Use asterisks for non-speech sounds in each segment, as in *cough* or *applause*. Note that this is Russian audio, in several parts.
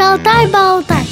Шалтай-болтай.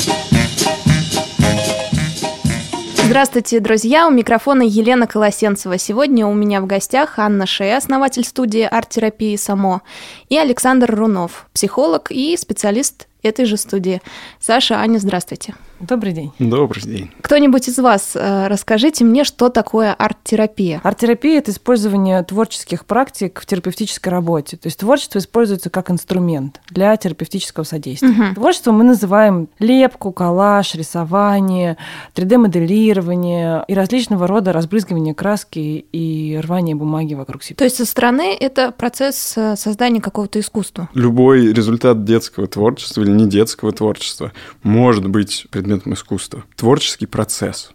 Здравствуйте, друзья! У микрофона Елена Колосенцева. Сегодня у меня в гостях Анна Шея, основатель студии арт-терапии «Само», и Александр Рунов, психолог и специалист этой же студии. Саша, Аня, здравствуйте. Добрый день. Добрый день. Кто-нибудь из вас э, расскажите мне, что такое арт-терапия? Арт-терапия – это использование творческих практик в терапевтической работе. То есть творчество используется как инструмент для терапевтического содействия. Мгм. Творчество мы называем лепку, коллаж, рисование, 3D-моделирование и различного рода разбрызгивание краски и рвание бумаги вокруг себя. То есть со стороны это процесс э, создания какого-то искусства. Любой результат детского творчества или не детского творчества может быть предметом искусства. Творческий процесс.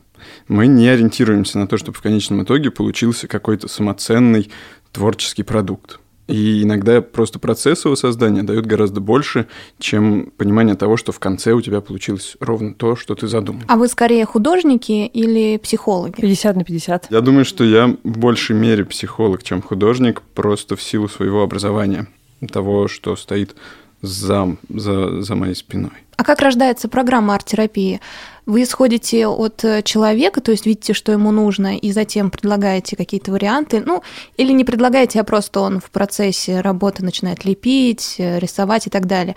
Мы не ориентируемся на то, чтобы в конечном итоге получился какой-то самоценный творческий продукт. И иногда просто процесс его создания дает гораздо больше, чем понимание того, что в конце у тебя получилось ровно то, что ты задумал. А вы скорее художники или психологи? 50 на 50. Я думаю, что я в большей мере психолог, чем художник, просто в силу своего образования, того, что стоит за, за, за моей спиной. А как рождается программа арт-терапии? Вы исходите от э, человека, то есть видите, что ему нужно, и затем предлагаете какие-то варианты, ну, или не предлагаете, а просто он в процессе работы начинает лепить, э, рисовать и так далее.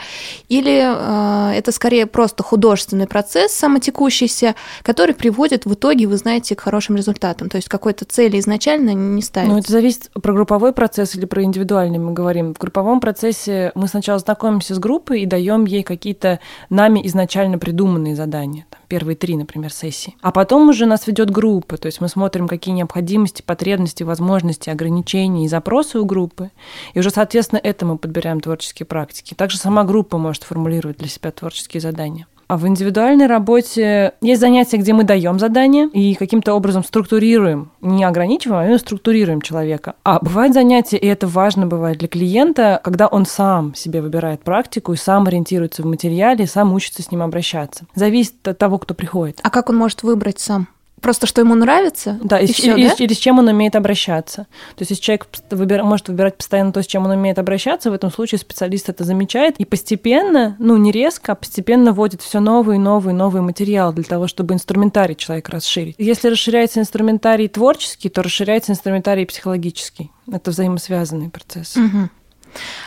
Или э, это скорее просто художественный процесс самотекущийся, который приводит в итоге, вы знаете, к хорошим результатам. То есть какой-то цели изначально не ставится. Ну, это зависит про групповой процесс или про индивидуальный мы говорим. В групповом процессе мы сначала знакомимся с группой и даем ей какие-то нами изначально придуманные задания. Там, первые три, например, сессии. А потом уже нас ведет группа, то есть мы смотрим, какие необходимости, потребности, возможности, ограничения и запросы у группы. И уже, соответственно, это мы подбираем творческие практики. Также сама группа может формулировать для себя творческие задания. А в индивидуальной работе есть занятия, где мы даем задания и каким-то образом структурируем, не ограничиваем, а структурируем человека. А бывают занятия, и это важно бывает для клиента, когда он сам себе выбирает практику и сам ориентируется в материале, и сам учится с ним обращаться. Зависит от того, кто приходит. А как он может выбрать сам? Просто что ему нравится? Да, и, и всё, и- да? или с чем он умеет обращаться. То есть, если человек выбира- может выбирать постоянно то, с чем он умеет обращаться, в этом случае специалист это замечает и постепенно, ну не резко, а постепенно вводит все новые, новые, новые материалы для того, чтобы инструментарий человека расширить. Если расширяется инструментарий творческий, то расширяется инструментарий психологический. Это взаимосвязанный процесс. Мгм.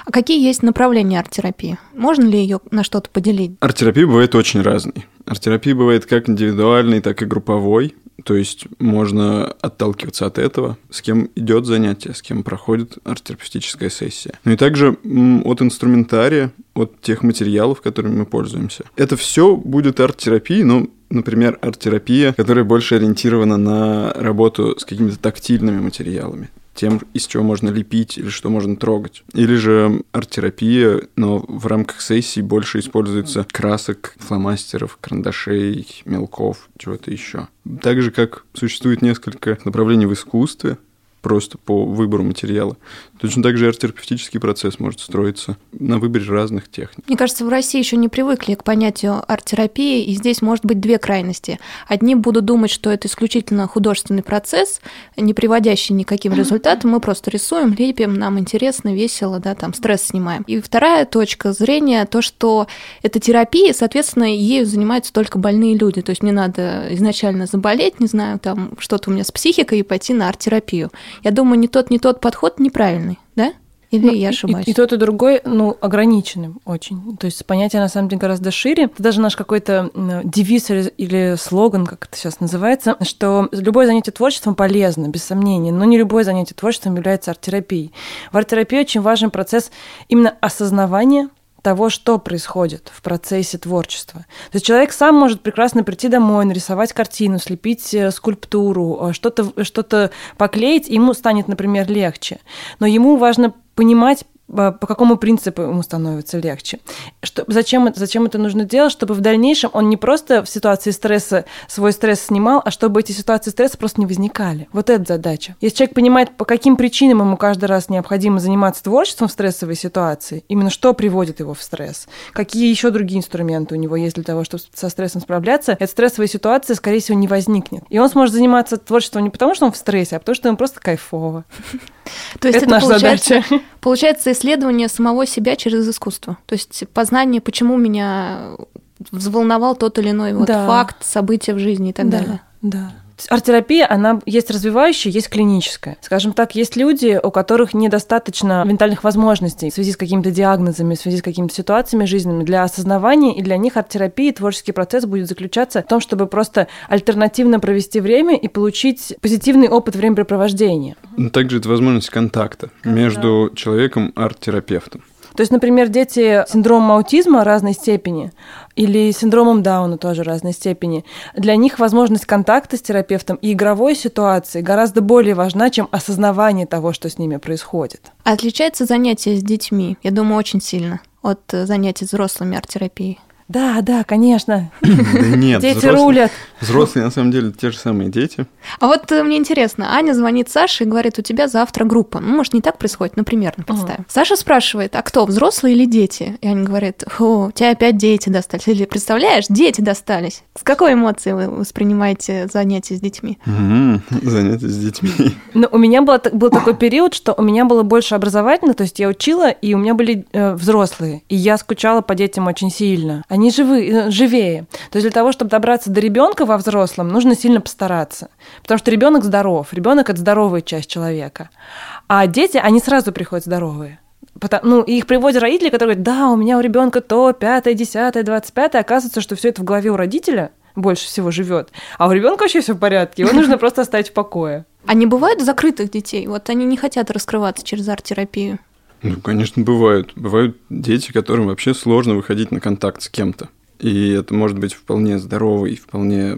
А какие есть направления арт-терапии? Можно ли ее на что-то поделить? Арт-терапия бывает очень разной. Арт-терапия бывает как индивидуальной, так и групповой. То есть можно отталкиваться от этого, с кем идет занятие, с кем проходит арт-терапевтическая сессия. Ну и также от инструментария, от тех материалов, которыми мы пользуемся. Это все будет арт-терапией, но Например, арт-терапия, которая больше ориентирована на работу с какими-то тактильными материалами тем, из чего можно лепить или что можно трогать. Или же арт-терапия, но в рамках сессии больше используется красок, фломастеров, карандашей, мелков, чего-то еще. Так же, как существует несколько направлений в искусстве, просто по выбору материала. Точно так же арт-терапевтический процесс может строиться на выборе разных техник. Мне кажется, в России еще не привыкли к понятию арт-терапии, и здесь может быть две крайности. Одни будут думать, что это исключительно художественный процесс, не приводящий ни к каким результатам. Мы просто рисуем, лепим, нам интересно, весело, да, там стресс снимаем. И вторая точка зрения то, что это терапия, соответственно, ею занимаются только больные люди. То есть не надо изначально заболеть, не знаю, там что-то у меня с психикой и пойти на арт-терапию. Я думаю, не тот, не тот подход неправильный, да? Или Ну, я ошибаюсь? И, и тот, и другой, ну, ограниченным очень. То есть понятие, на самом деле, гораздо шире. Это даже наш какой-то девиз или, или слоган, как это сейчас называется, что любое занятие творчеством полезно, без сомнения, но не любое занятие творчеством является арт-терапией. В арт-терапии очень важен процесс именно осознавания того, что происходит в процессе творчества. То есть человек сам может прекрасно прийти домой, нарисовать картину, слепить э, скульптуру, э, что-то что поклеить, ему станет, например, легче. Но ему важно понимать, по какому принципу ему становится легче. Что, зачем, это- зачем это нужно делать? Чтобы в дальнейшем он не просто в ситуации стресса свой стресс снимал, а чтобы эти ситуации стресса просто не возникали. Вот это задача. Если человек понимает, по каким причинам ему каждый раз необходимо заниматься творчеством в стрессовой ситуации, именно что приводит его в стресс, какие еще другие инструменты у него есть для того, чтобы со стрессом справляться, эта стрессовая ситуация, скорее всего, не возникнет. И он сможет заниматься творчеством не потому, что он в стрессе, а потому, что ему просто кайфово. То есть это, это, наша задача. Получается исследование самого себя через искусство. То есть познание, почему меня взволновал тот или иной вот Да. факт, события в жизни и так да, далее. Да. Арт-терапия, она есть развивающая, есть клиническая. Скажем так, есть люди, у которых недостаточно ментальных возможностей в связи с какими-то диагнозами, в связи с какими-то ситуациями жизненными для осознавания, и для них арт-терапия, творческий процесс будет заключаться в том, чтобы просто альтернативно провести время и получить позитивный опыт времяпрепровождения. Также это возможность контакта между человеком и арт-терапевтом. То есть, например, дети с синдромом аутизма разной степени или синдромом Дауна тоже разной степени, для них возможность контакта с терапевтом и игровой ситуации гораздо более важна, чем осознавание того, что с ними происходит. Отличается занятие с детьми, я думаю, очень сильно от э, занятий с взрослыми арт-терапией. Да, да, конечно. *clears throat* Да нет, Дети взрослые- рулят. Взрослые, на самом деле, те же самые дети. А вот э, мне интересно, Аня звонит Саше и говорит, у тебя завтра группа. Ну, может, не так происходит, но примерно представим. Саша спрашивает, а кто, взрослые или дети? И Аня говорит, о, у тебя опять дети достались. Или, представляешь, дети достались. С какой эмоцией вы воспринимаете занятия с детьми? *laughs* Занятия с детьми. Но у меня было, был такой период, что у меня было больше образовательно, то есть я учила, и у меня были э, взрослые, и я скучала по детям очень сильно. Они живы, э, живее. То есть для того, чтобы добраться до ребенка во взрослом, нужно сильно постараться. Потому что ребенок здоров, ребенок это здоровая часть человека. А дети, они сразу приходят здоровые. Потому- ну, их приводят родители, которые говорят, да, у меня у ребенка то, пятое, десятое, двадцать пятое. Оказывается, что все это в голове у родителя больше всего живет. А у ребенка вообще все в порядке. Его нужно просто оставить в покое. А не бывает закрытых детей? Вот они не хотят раскрываться через арт-терапию. Ну, конечно, бывают. Бывают дети, которым вообще сложно выходить на контакт с кем-то. И это может быть вполне здоровый, вполне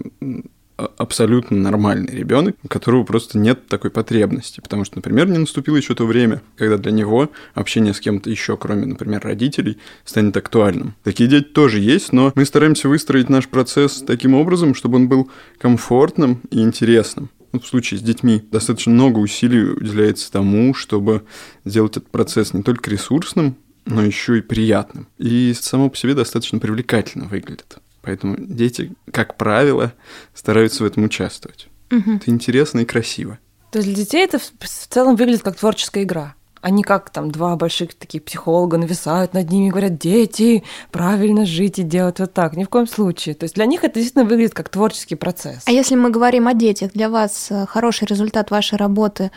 а- абсолютно нормальный ребенок, у которого просто нет такой потребности. Потому что, например, не наступило еще то время, когда для него общение с кем-то еще, кроме, например, родителей, станет актуальным. Такие дети тоже есть, но мы стараемся выстроить наш процесс таким образом, чтобы он был комфортным и интересным. Вот в случае с детьми достаточно много усилий уделяется тому, чтобы сделать этот процесс не только ресурсным, но еще и приятным. И само по себе достаточно привлекательно выглядит. Поэтому дети, как правило, стараются в этом участвовать. Мгм. Это интересно и красиво. То есть для детей это в целом выглядит как творческая игра. Они как там два больших таких психолога нависают над ними и говорят, дети, правильно жить и делать вот так. Ни в коем случае. То есть для них это действительно выглядит как творческий процесс. А если мы говорим о детях, для вас э, хороший результат вашей работы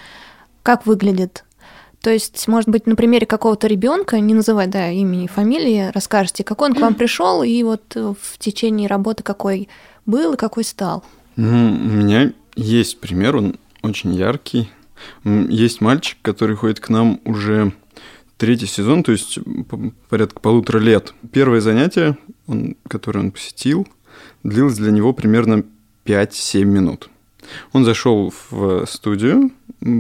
как выглядит? То есть, может быть, на примере какого-то ребенка, не называя да, имени и фамилии, расскажете, какой он к вам пришел и вот э, в течение работы какой был и какой стал. Ну, у меня есть пример, он очень яркий. Есть мальчик, который ходит к нам уже третий сезон, то есть порядка полутора лет. Первое занятие, он, которое он посетил, длилось для него примерно 5-7 минут. Он зашел в студию,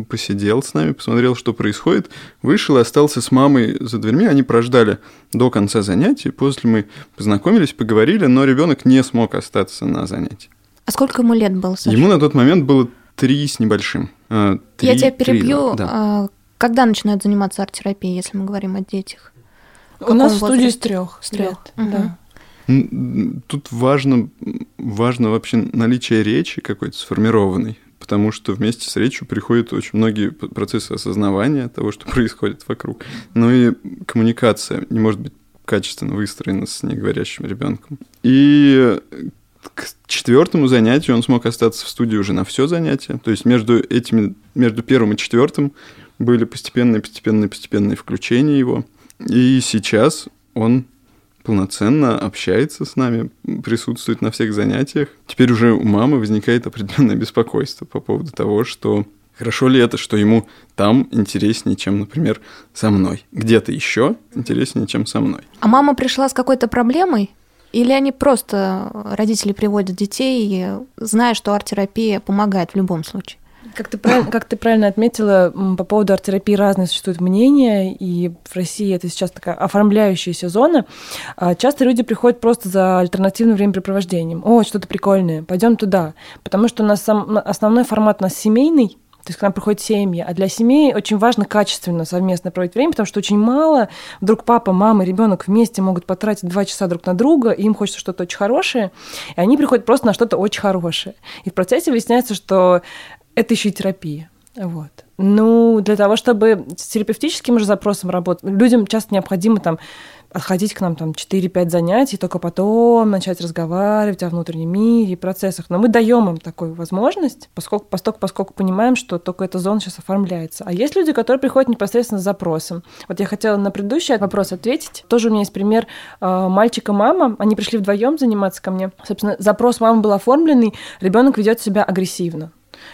посидел с нами, посмотрел, что происходит, вышел и остался с мамой за дверьми. Они прождали до конца занятий. После мы познакомились, поговорили, но ребенок не смог остаться на занятии. А сколько ему лет было, Саша? Ему на тот момент было три с небольшим. Три- Я тебя три, перебью. да. а, Когда начинают заниматься арт-терапией, если мы говорим о детях? У нас в студии с трех. С. Да. М, Тут важно, важно вообще наличие речи какой-то сформированной, потому что вместе с речью приходят очень многие процессы осознавания того, что *laughs* происходит вокруг. Ну и коммуникация не может быть качественно выстроена с неговорящим ребенком. И к четвертому занятию он смог остаться в студии уже на все занятие. То есть между этими, между первым и четвертым были постепенные, постепенные, постепенные включения его. И сейчас он полноценно общается с нами, присутствует на всех занятиях. Теперь уже у мамы возникает определенное беспокойство по поводу того, что хорошо ли это, что ему там интереснее, чем, например, со мной. Где-то еще интереснее, чем со мной. А мама пришла с какой-то проблемой? Или они просто, родители приводят детей, зная, что арт-терапия помогает в любом случае? Как ты, правильно, как ты правильно отметила, по поводу арт-терапии разные существуют мнения, и в России это сейчас такая оформляющаяся зона. А Часто люди приходят просто за альтернативным времяпрепровождением. О, что-то прикольное, пойдем туда. Потому что у нас сам, основной формат у нас семейный, то есть к нам приходят семьи, а для семей очень важно качественно совместно проводить время, потому что очень мало вдруг папа, мама, ребенок вместе могут потратить два часа друг на друга, и им хочется что-то очень хорошее, и они приходят просто на что-то очень хорошее. И в процессе выясняется, что это еще и терапия. Вот. Ну, для того, чтобы с терапевтическим же запросом работать, людям часто необходимо там отходить к нам там 4-5 занятий, только потом начать разговаривать о внутреннем мире и процессах. Но мы даем им такую возможность, поскольку, поскольку, поскольку понимаем, что только эта зона сейчас оформляется. А есть люди, которые приходят непосредственно с запросом. Вот я хотела на предыдущий вопрос ответить. Тоже у меня есть пример э, мальчика мама. Они пришли вдвоем заниматься ко мне. Собственно, запрос мамы был оформленный, ребенок ведет себя агрессивно.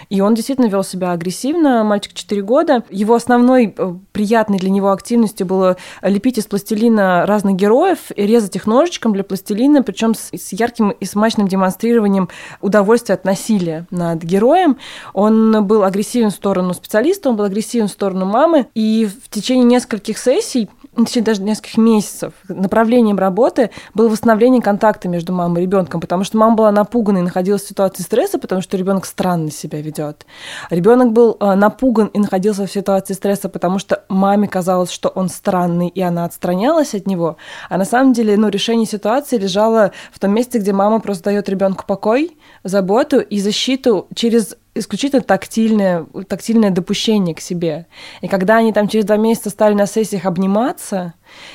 И он действительно вел себя агрессивно, мальчик 4 года. Его основной э, приятной для него активностью было лепить из пластилина разных героев и резать их ножичком для пластилина, причем с, с ярким и смачным демонстрированием удовольствия от насилия над героем. Он был агрессивен в сторону специалиста, он был агрессивен в сторону мамы, и в течение нескольких сессий в даже нескольких месяцев направлением работы было восстановление контакта между мамой и ребенком, потому что мама была напугана и находилась в ситуации стресса, потому что ребенок странно себя ведет. Ребенок был э, напуган и находился в ситуации стресса, потому что маме казалось, что он странный, и она отстранялась от него. А на самом деле, ну, решение ситуации лежало в том месте, где мама просто дает ребенку покой, заботу и защиту через исключительно тактильное, тактильное допущение к себе. И когда они там через два месяца стали на сессиях обниматься,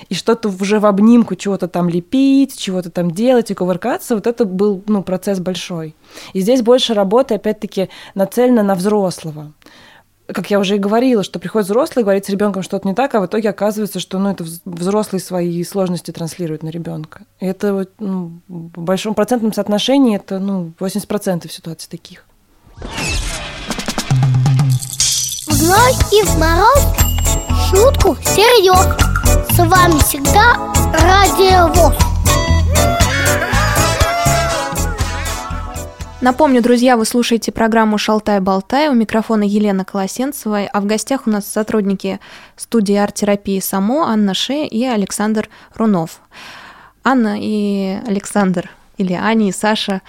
и что-то уже в обнимку чего-то там лепить, чего-то там делать и кувыркаться, вот это был ну, процесс большой. И здесь больше работы, опять-таки, нацелена на взрослого как я уже и говорила, что приходит взрослый, говорит с ребенком что-то не так, а в итоге оказывается, что ну, это взрослый свои сложности транслирует на ребенка. И это ну, в большом процентном соотношении это ну, 80% ситуаций таких. В ночь и в мороз шутку серьез. С вами всегда Радио. Напомню, друзья, вы слушаете программу «Шалтай-болтай». У микрофона Елена Колосенцева, а в гостях у нас сотрудники студии арт-терапии «Само» Анна Ше и Александр Рунов. Анна и Александр, или Аня и Саша,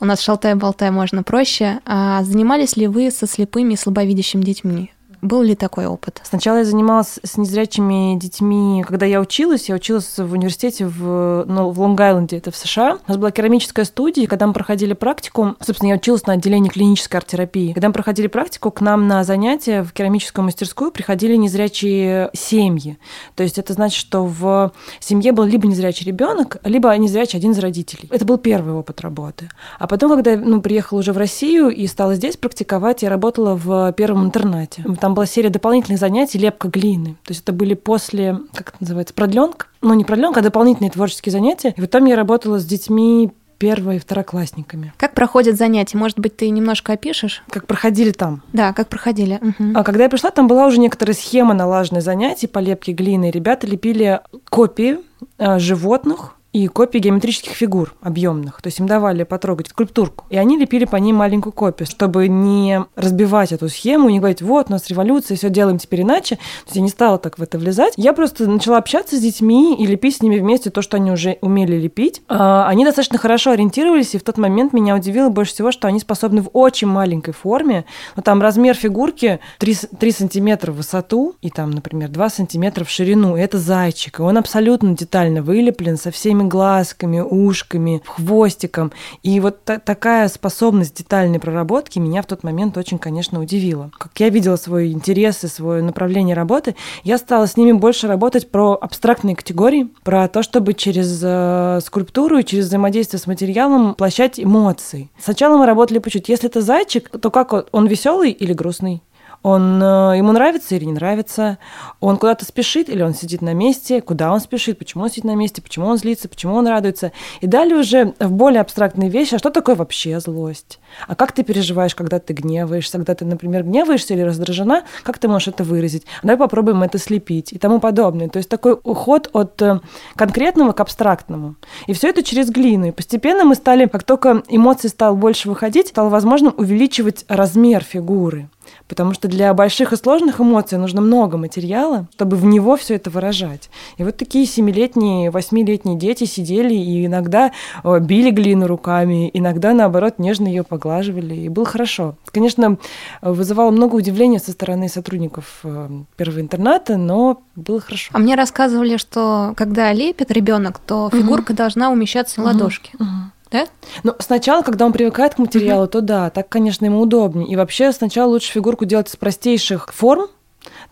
у нас «Шалтай-болтай» можно проще. А занимались ли вы со слепыми и слабовидящими детьми? Был ли такой опыт? Сначала я занималась с незрячими детьми, когда я училась. Я училась в университете в, ну, в Лонг-Айленде, это в США. У нас была керамическая студия, когда мы проходили практику, собственно, я училась на отделении клинической арт-терапии. Когда мы проходили практику, к нам на занятия в керамическую мастерскую приходили незрячие семьи. То есть это значит, что в семье был либо незрячий ребенок, либо незрячий один из родителей. Это был первый опыт работы. А потом, когда я ну, приехала уже в Россию и стала здесь практиковать, я работала в первом интернате. Там была серия дополнительных занятий лепка глины. То есть это были после, как это называется, продленка. Ну, не продленка, а дополнительные творческие занятия. И вот там я работала с детьми первой и второклассниками. Как проходят занятия? Может быть, ты немножко опишешь? Как проходили там? Да, как проходили. Угу. А когда я пришла, там была уже некоторая схема налаженной занятий по лепке глины. Ребята лепили копии э, животных, и копии геометрических фигур объемных. То есть им давали потрогать скульптурку. И они лепили по ней маленькую копию, чтобы не разбивать эту схему, не говорить, вот, у нас революция, все делаем теперь иначе. То есть я не стала так в это влезать. Я просто начала общаться с детьми и лепить с ними вместе то, что они уже умели лепить. А, они достаточно хорошо ориентировались, и в тот момент меня удивило больше всего, что они способны в очень маленькой форме. Ну, там размер фигурки 3, 3 сантиметра в высоту и там, например, 2 сантиметра в ширину. И это зайчик, и он абсолютно детально вылеплен со всеми глазками, ушками, хвостиком. И вот та- такая способность детальной проработки меня в тот момент очень, конечно, удивила. Как я видела свой интерес и свое направление работы, я стала с ними больше работать про абстрактные категории, про то, чтобы через э, скульптуру и через взаимодействие с материалом воплощать эмоции. Сначала мы работали по чуть. Если это зайчик, то как он, он веселый или грустный? Он э, ему нравится или не нравится, он куда-то спешит или он сидит на месте, куда он спешит, почему он сидит на месте, почему он злится, почему он радуется. И далее уже в более абстрактные вещи, а что такое вообще злость? А как ты переживаешь, когда ты гневаешься, когда ты, например, гневаешься или раздражена, как ты можешь это выразить? Давай попробуем это слепить и тому подобное. То есть такой уход от э, конкретного к абстрактному. И все это через глину. И постепенно мы стали, как только эмоции стал больше выходить, стало возможным увеличивать размер фигуры. Потому что для больших и сложных эмоций нужно много материала, чтобы в него все это выражать. И вот такие семилетние, восьмилетние дети сидели и иногда э, били глину руками, иногда, наоборот, нежно ее поглаживали. И было хорошо. Конечно, вызывало много удивления со стороны сотрудников э, первого интерната, но было хорошо. А мне рассказывали, что когда лепит ребенок, то фигурка угу. должна умещаться на ладошке. Угу да? Ну, сначала, когда он привыкает к материалу, то да, так, конечно, ему удобнее. И вообще сначала лучше фигурку делать из простейших форм,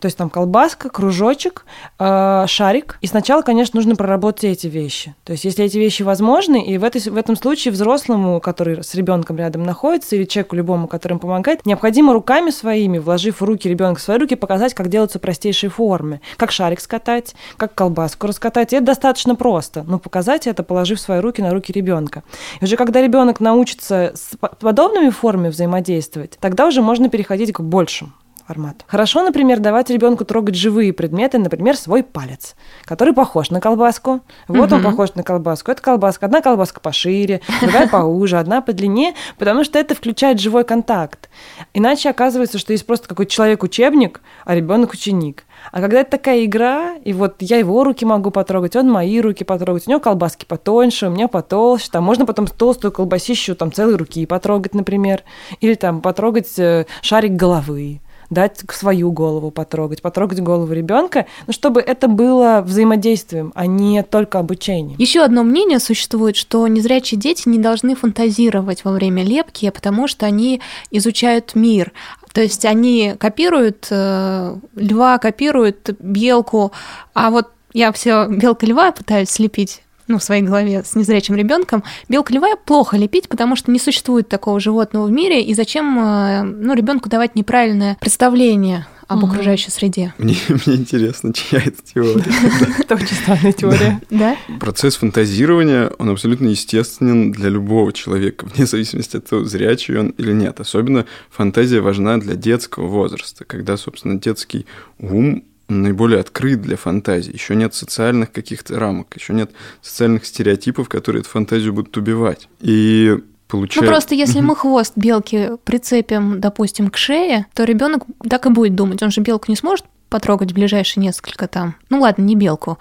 То есть там колбаска, кружочек, э, шарик. И сначала, конечно, нужно проработать эти вещи. То есть если эти вещи возможны, и в, этой, в этом случае взрослому, который с ребенком рядом находится, или человеку любому, который им помогает, необходимо руками своими, вложив руки ребенка свои руки, показать, как делаются простейшие формы. Как шарик скатать, как колбаску раскатать. И это достаточно просто. Но показать это, положив свои руки на руки ребенка. И уже когда ребенок научится с подобными формами взаимодействовать, тогда уже можно переходить к большим формат. Хорошо, например, давать ребенку трогать живые предметы, например, свой палец, который похож на колбаску. Вот угу. он похож на колбаску. Это колбаска. Одна колбаска пошире, другая поуже, одна подлиннее, потому что это включает живой контакт. Иначе оказывается, что есть просто какой-то человек-учебник, а ребенок ученик. А когда это такая игра, и вот я его руки могу потрогать, он мои руки потрогать, у него колбаски потоньше, у меня потолще, там можно потом толстую колбасищу там целые руки потрогать, например, или там потрогать э, шарик головы дать свою голову потрогать, потрогать голову ребенка, но чтобы это было взаимодействием, а не только обучением. Еще одно мнение существует, что незрячие дети не должны фантазировать во время лепки, потому что они изучают мир. То есть они копируют э, льва, копируют белку, а вот я все белка льва пытаюсь слепить ну, в своей голове с незрячим ребенком, белка львая плохо лепить, потому что не существует такого животного в мире, и зачем э, ну, ребенку давать неправильное представление об угу. окружающей среде. Мне, *laughs* мне интересно, чья это теория. *laughs* Это очень странная теория. Да? Процесс фантазирования, он абсолютно естественен для любого человека, *laughs* вне зависимости от того, зрячий он или нет. Особенно фантазия важна для детского возраста, когда, собственно, детский ум наиболее открыт для фантазии. Еще нет социальных каких-то рамок, еще нет социальных стереотипов, которые эту фантазию будут убивать. И получается... Ну просто если мы хвост белки прицепим, допустим, к шее, то ребенок так и будет думать. Он же белку не сможет потрогать в ближайшие несколько там. Ну ладно, не белку,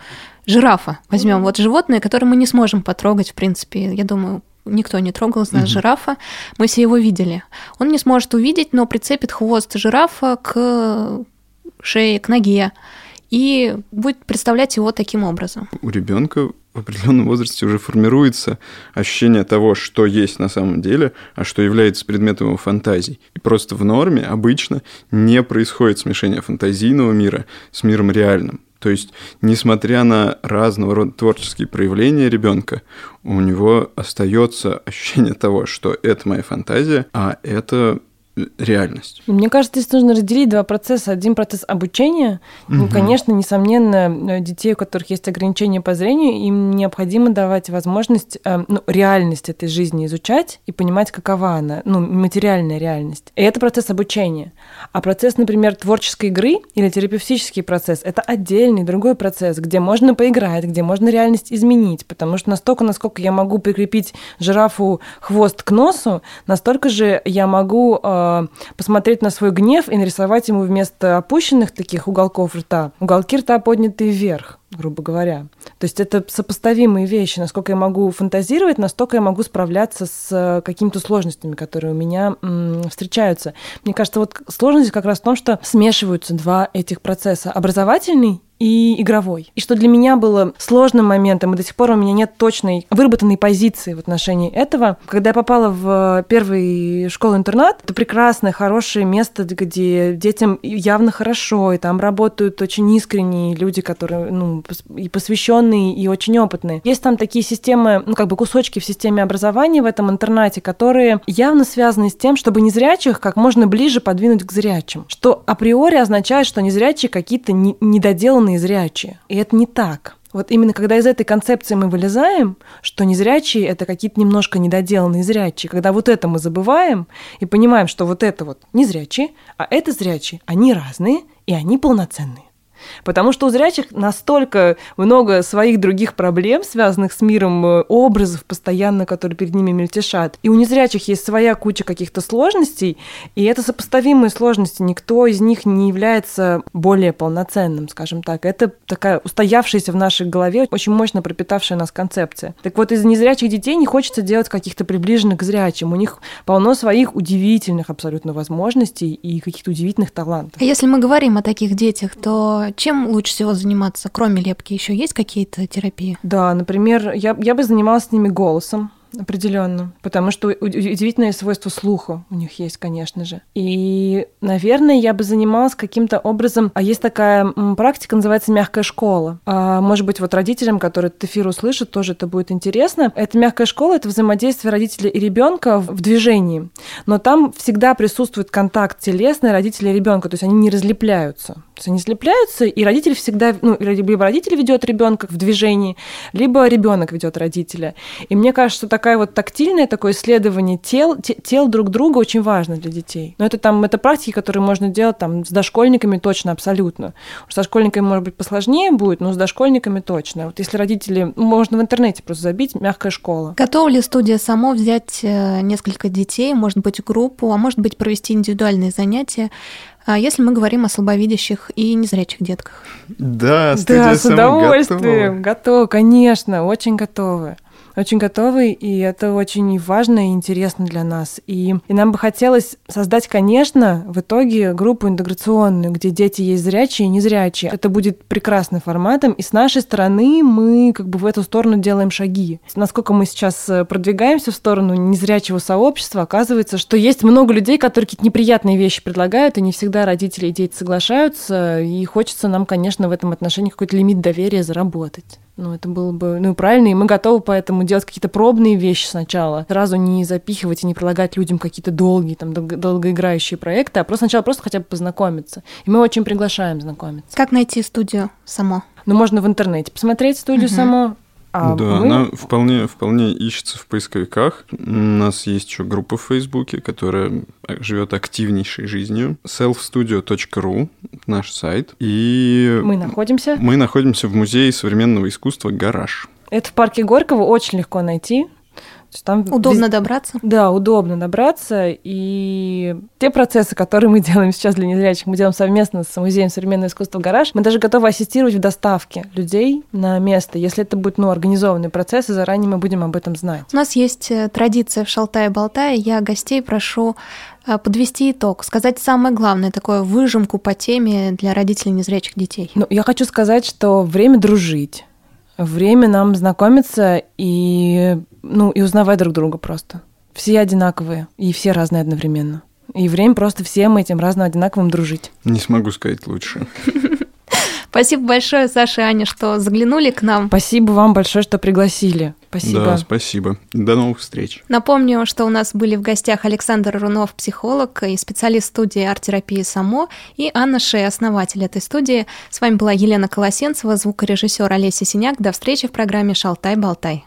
жирафа возьмем. Вот животное, которое мы не сможем потрогать, в принципе, я думаю, никто не трогал из нас угу. жирафа, мы все его видели. Он не сможет увидеть, но прицепит хвост жирафа к шее, к ноге, и будет представлять его таким образом. У ребенка в определенном возрасте уже формируется ощущение того, что есть на самом деле, а что является предметом его фантазий. И просто в норме обычно не происходит смешение фантазийного мира с миром реальным. То есть, несмотря на разного рода творческие проявления ребенка, у него остается ощущение того, что это моя фантазия, а это реальность. Мне кажется, здесь нужно разделить два процесса. Один процесс обучения. Угу. Ну, конечно, несомненно, детей, у которых есть ограничения по зрению, им необходимо давать возможность, э, ну, реальность этой жизни изучать и понимать, какова она, ну, материальная реальность. И это процесс обучения. А процесс, например, творческой игры или терапевтический процесс – это отдельный другой процесс, где можно поиграть, где можно реальность изменить, потому что настолько, насколько я могу прикрепить жирафу хвост к носу, настолько же я могу э, Э, посмотреть на свой гнев и нарисовать ему вместо опущенных таких уголков рта уголки рта поднятые вверх грубо говоря. То есть это сопоставимые вещи. Насколько я могу фантазировать, настолько я могу справляться с э, какими-то сложностями, которые у меня м, встречаются. Мне кажется, вот сложность как раз в том, что смешиваются два этих процесса. Образовательный и игровой. И что для меня было сложным моментом, и до сих пор у меня нет точной выработанной позиции в отношении этого. Когда я попала в первый школу-интернат, это прекрасное, хорошее место, где детям явно хорошо, и там работают очень искренние люди, которые, ну, и посвященные, и очень опытные. Есть там такие системы, ну, как бы кусочки в системе образования в этом интернате, которые явно связаны с тем, чтобы незрячих как можно ближе подвинуть к зрячим. Что априори означает, что незрячие какие-то недоделанные и зрячие. И это не так. Вот именно когда из этой концепции мы вылезаем, что незрячие – это какие-то немножко недоделанные зрячие, когда вот это мы забываем и понимаем, что вот это вот незрячие, а это зрячие, они разные и они полноценные. Потому что у зрячих настолько много своих других проблем, связанных с миром э, образов постоянно, которые перед ними мельтешат. И у незрячих есть своя куча каких-то сложностей, и это сопоставимые сложности. Никто из них не является более полноценным, скажем так. Это такая устоявшаяся в нашей голове, очень мощно пропитавшая нас концепция. Так вот, из незрячих детей не хочется делать каких-то приближенных к зрячим. У них полно своих удивительных абсолютно возможностей и каких-то удивительных талантов. А если мы говорим о таких детях, то чем лучше всего заниматься? Кроме лепки еще есть какие-то терапии? Да, например, я, я бы занималась с ними голосом определенно. Потому что удивительное свойство слуха у них есть, конечно же. И, наверное, я бы занималась каким-то образом... А есть такая практика, называется мягкая школа. А, может быть, вот родителям, которые этот эфир услышат, тоже это будет интересно. Это мягкая школа — это взаимодействие родителя и ребенка в движении. Но там всегда присутствует контакт телесный родителя и ребенка, то есть они не разлепляются. То есть они слепляются, и родитель всегда, ну, либо родитель ведет ребенка в движении, либо ребенок ведет родителя. И мне кажется, что такая вот тактильное такое исследование тел, тел друг друга очень важно для детей. Но это там, это практики, которые можно делать там с дошкольниками точно, абсолютно. С дошкольниками, может быть, посложнее будет, но с дошкольниками точно. Вот если родители, ну, можно в интернете просто забить «мягкая школа». Готова ли студия само взять э, несколько детей, может быть, группу, а может быть, провести индивидуальные занятия а если мы говорим о слабовидящих и незрячих детках? Да, студия да, с удовольствием. Готова. готова, конечно, очень готовы очень готовы, и это очень важно и интересно для нас. И, и нам бы хотелось создать, конечно, в итоге группу интеграционную, где дети есть зрячие и незрячие. Это будет прекрасным форматом, и с нашей стороны мы как бы в эту сторону делаем шаги. Насколько мы сейчас э, продвигаемся в сторону незрячего сообщества, оказывается, что есть много людей, которые какие-то неприятные вещи предлагают, и не всегда родители и дети соглашаются, и хочется нам, конечно, в этом отношении какой-то лимит доверия заработать. Ну, это было бы, ну, правильно, и мы готовы поэтому делать какие-то пробные вещи сначала, сразу не запихивать и не предлагать людям какие-то долгие, там, долгоиграющие проекты, а просто сначала просто хотя бы познакомиться. И мы очень приглашаем знакомиться. Как найти студию само? Ну, можно в интернете посмотреть студию угу. само, а да, мы... она вполне, вполне ищется в поисковиках. У нас есть еще группа в Фейсбуке, которая живет активнейшей жизнью. selfstudio.ru наш сайт. И мы находимся? Мы находимся в Музее современного искусства «Гараж». Это в парке Горького очень легко найти там удобно вез... добраться? Да, удобно добраться. И те процессы, которые мы делаем сейчас для незрячих, мы делаем совместно с Музеем современного искусства «Гараж», мы даже готовы ассистировать в доставке людей на место. Если это будет ну, организованный процесс, и заранее мы будем об этом знать. У нас есть э, традиция в «Шалтае-болтае». Я гостей прошу э, подвести итог, сказать самое главное, такое выжимку по теме для родителей незрячих детей. Ну, я хочу сказать, что время дружить время нам знакомиться и, ну, и узнавать друг друга просто. Все одинаковые и все разные одновременно. И время просто всем этим разным одинаковым дружить. Не смогу сказать лучше. Спасибо большое, Саша и Аня, что заглянули к нам. Спасибо вам большое, что пригласили. Спасибо. Да, спасибо. До новых встреч. Напомню, что у нас были в гостях Александр Рунов, психолог и специалист студии арт-терапии «Само», и Анна Шей, основатель этой студии. С вами была Елена Колосенцева, звукорежиссер Олеся Синяк. До встречи в программе «Шалтай-болтай».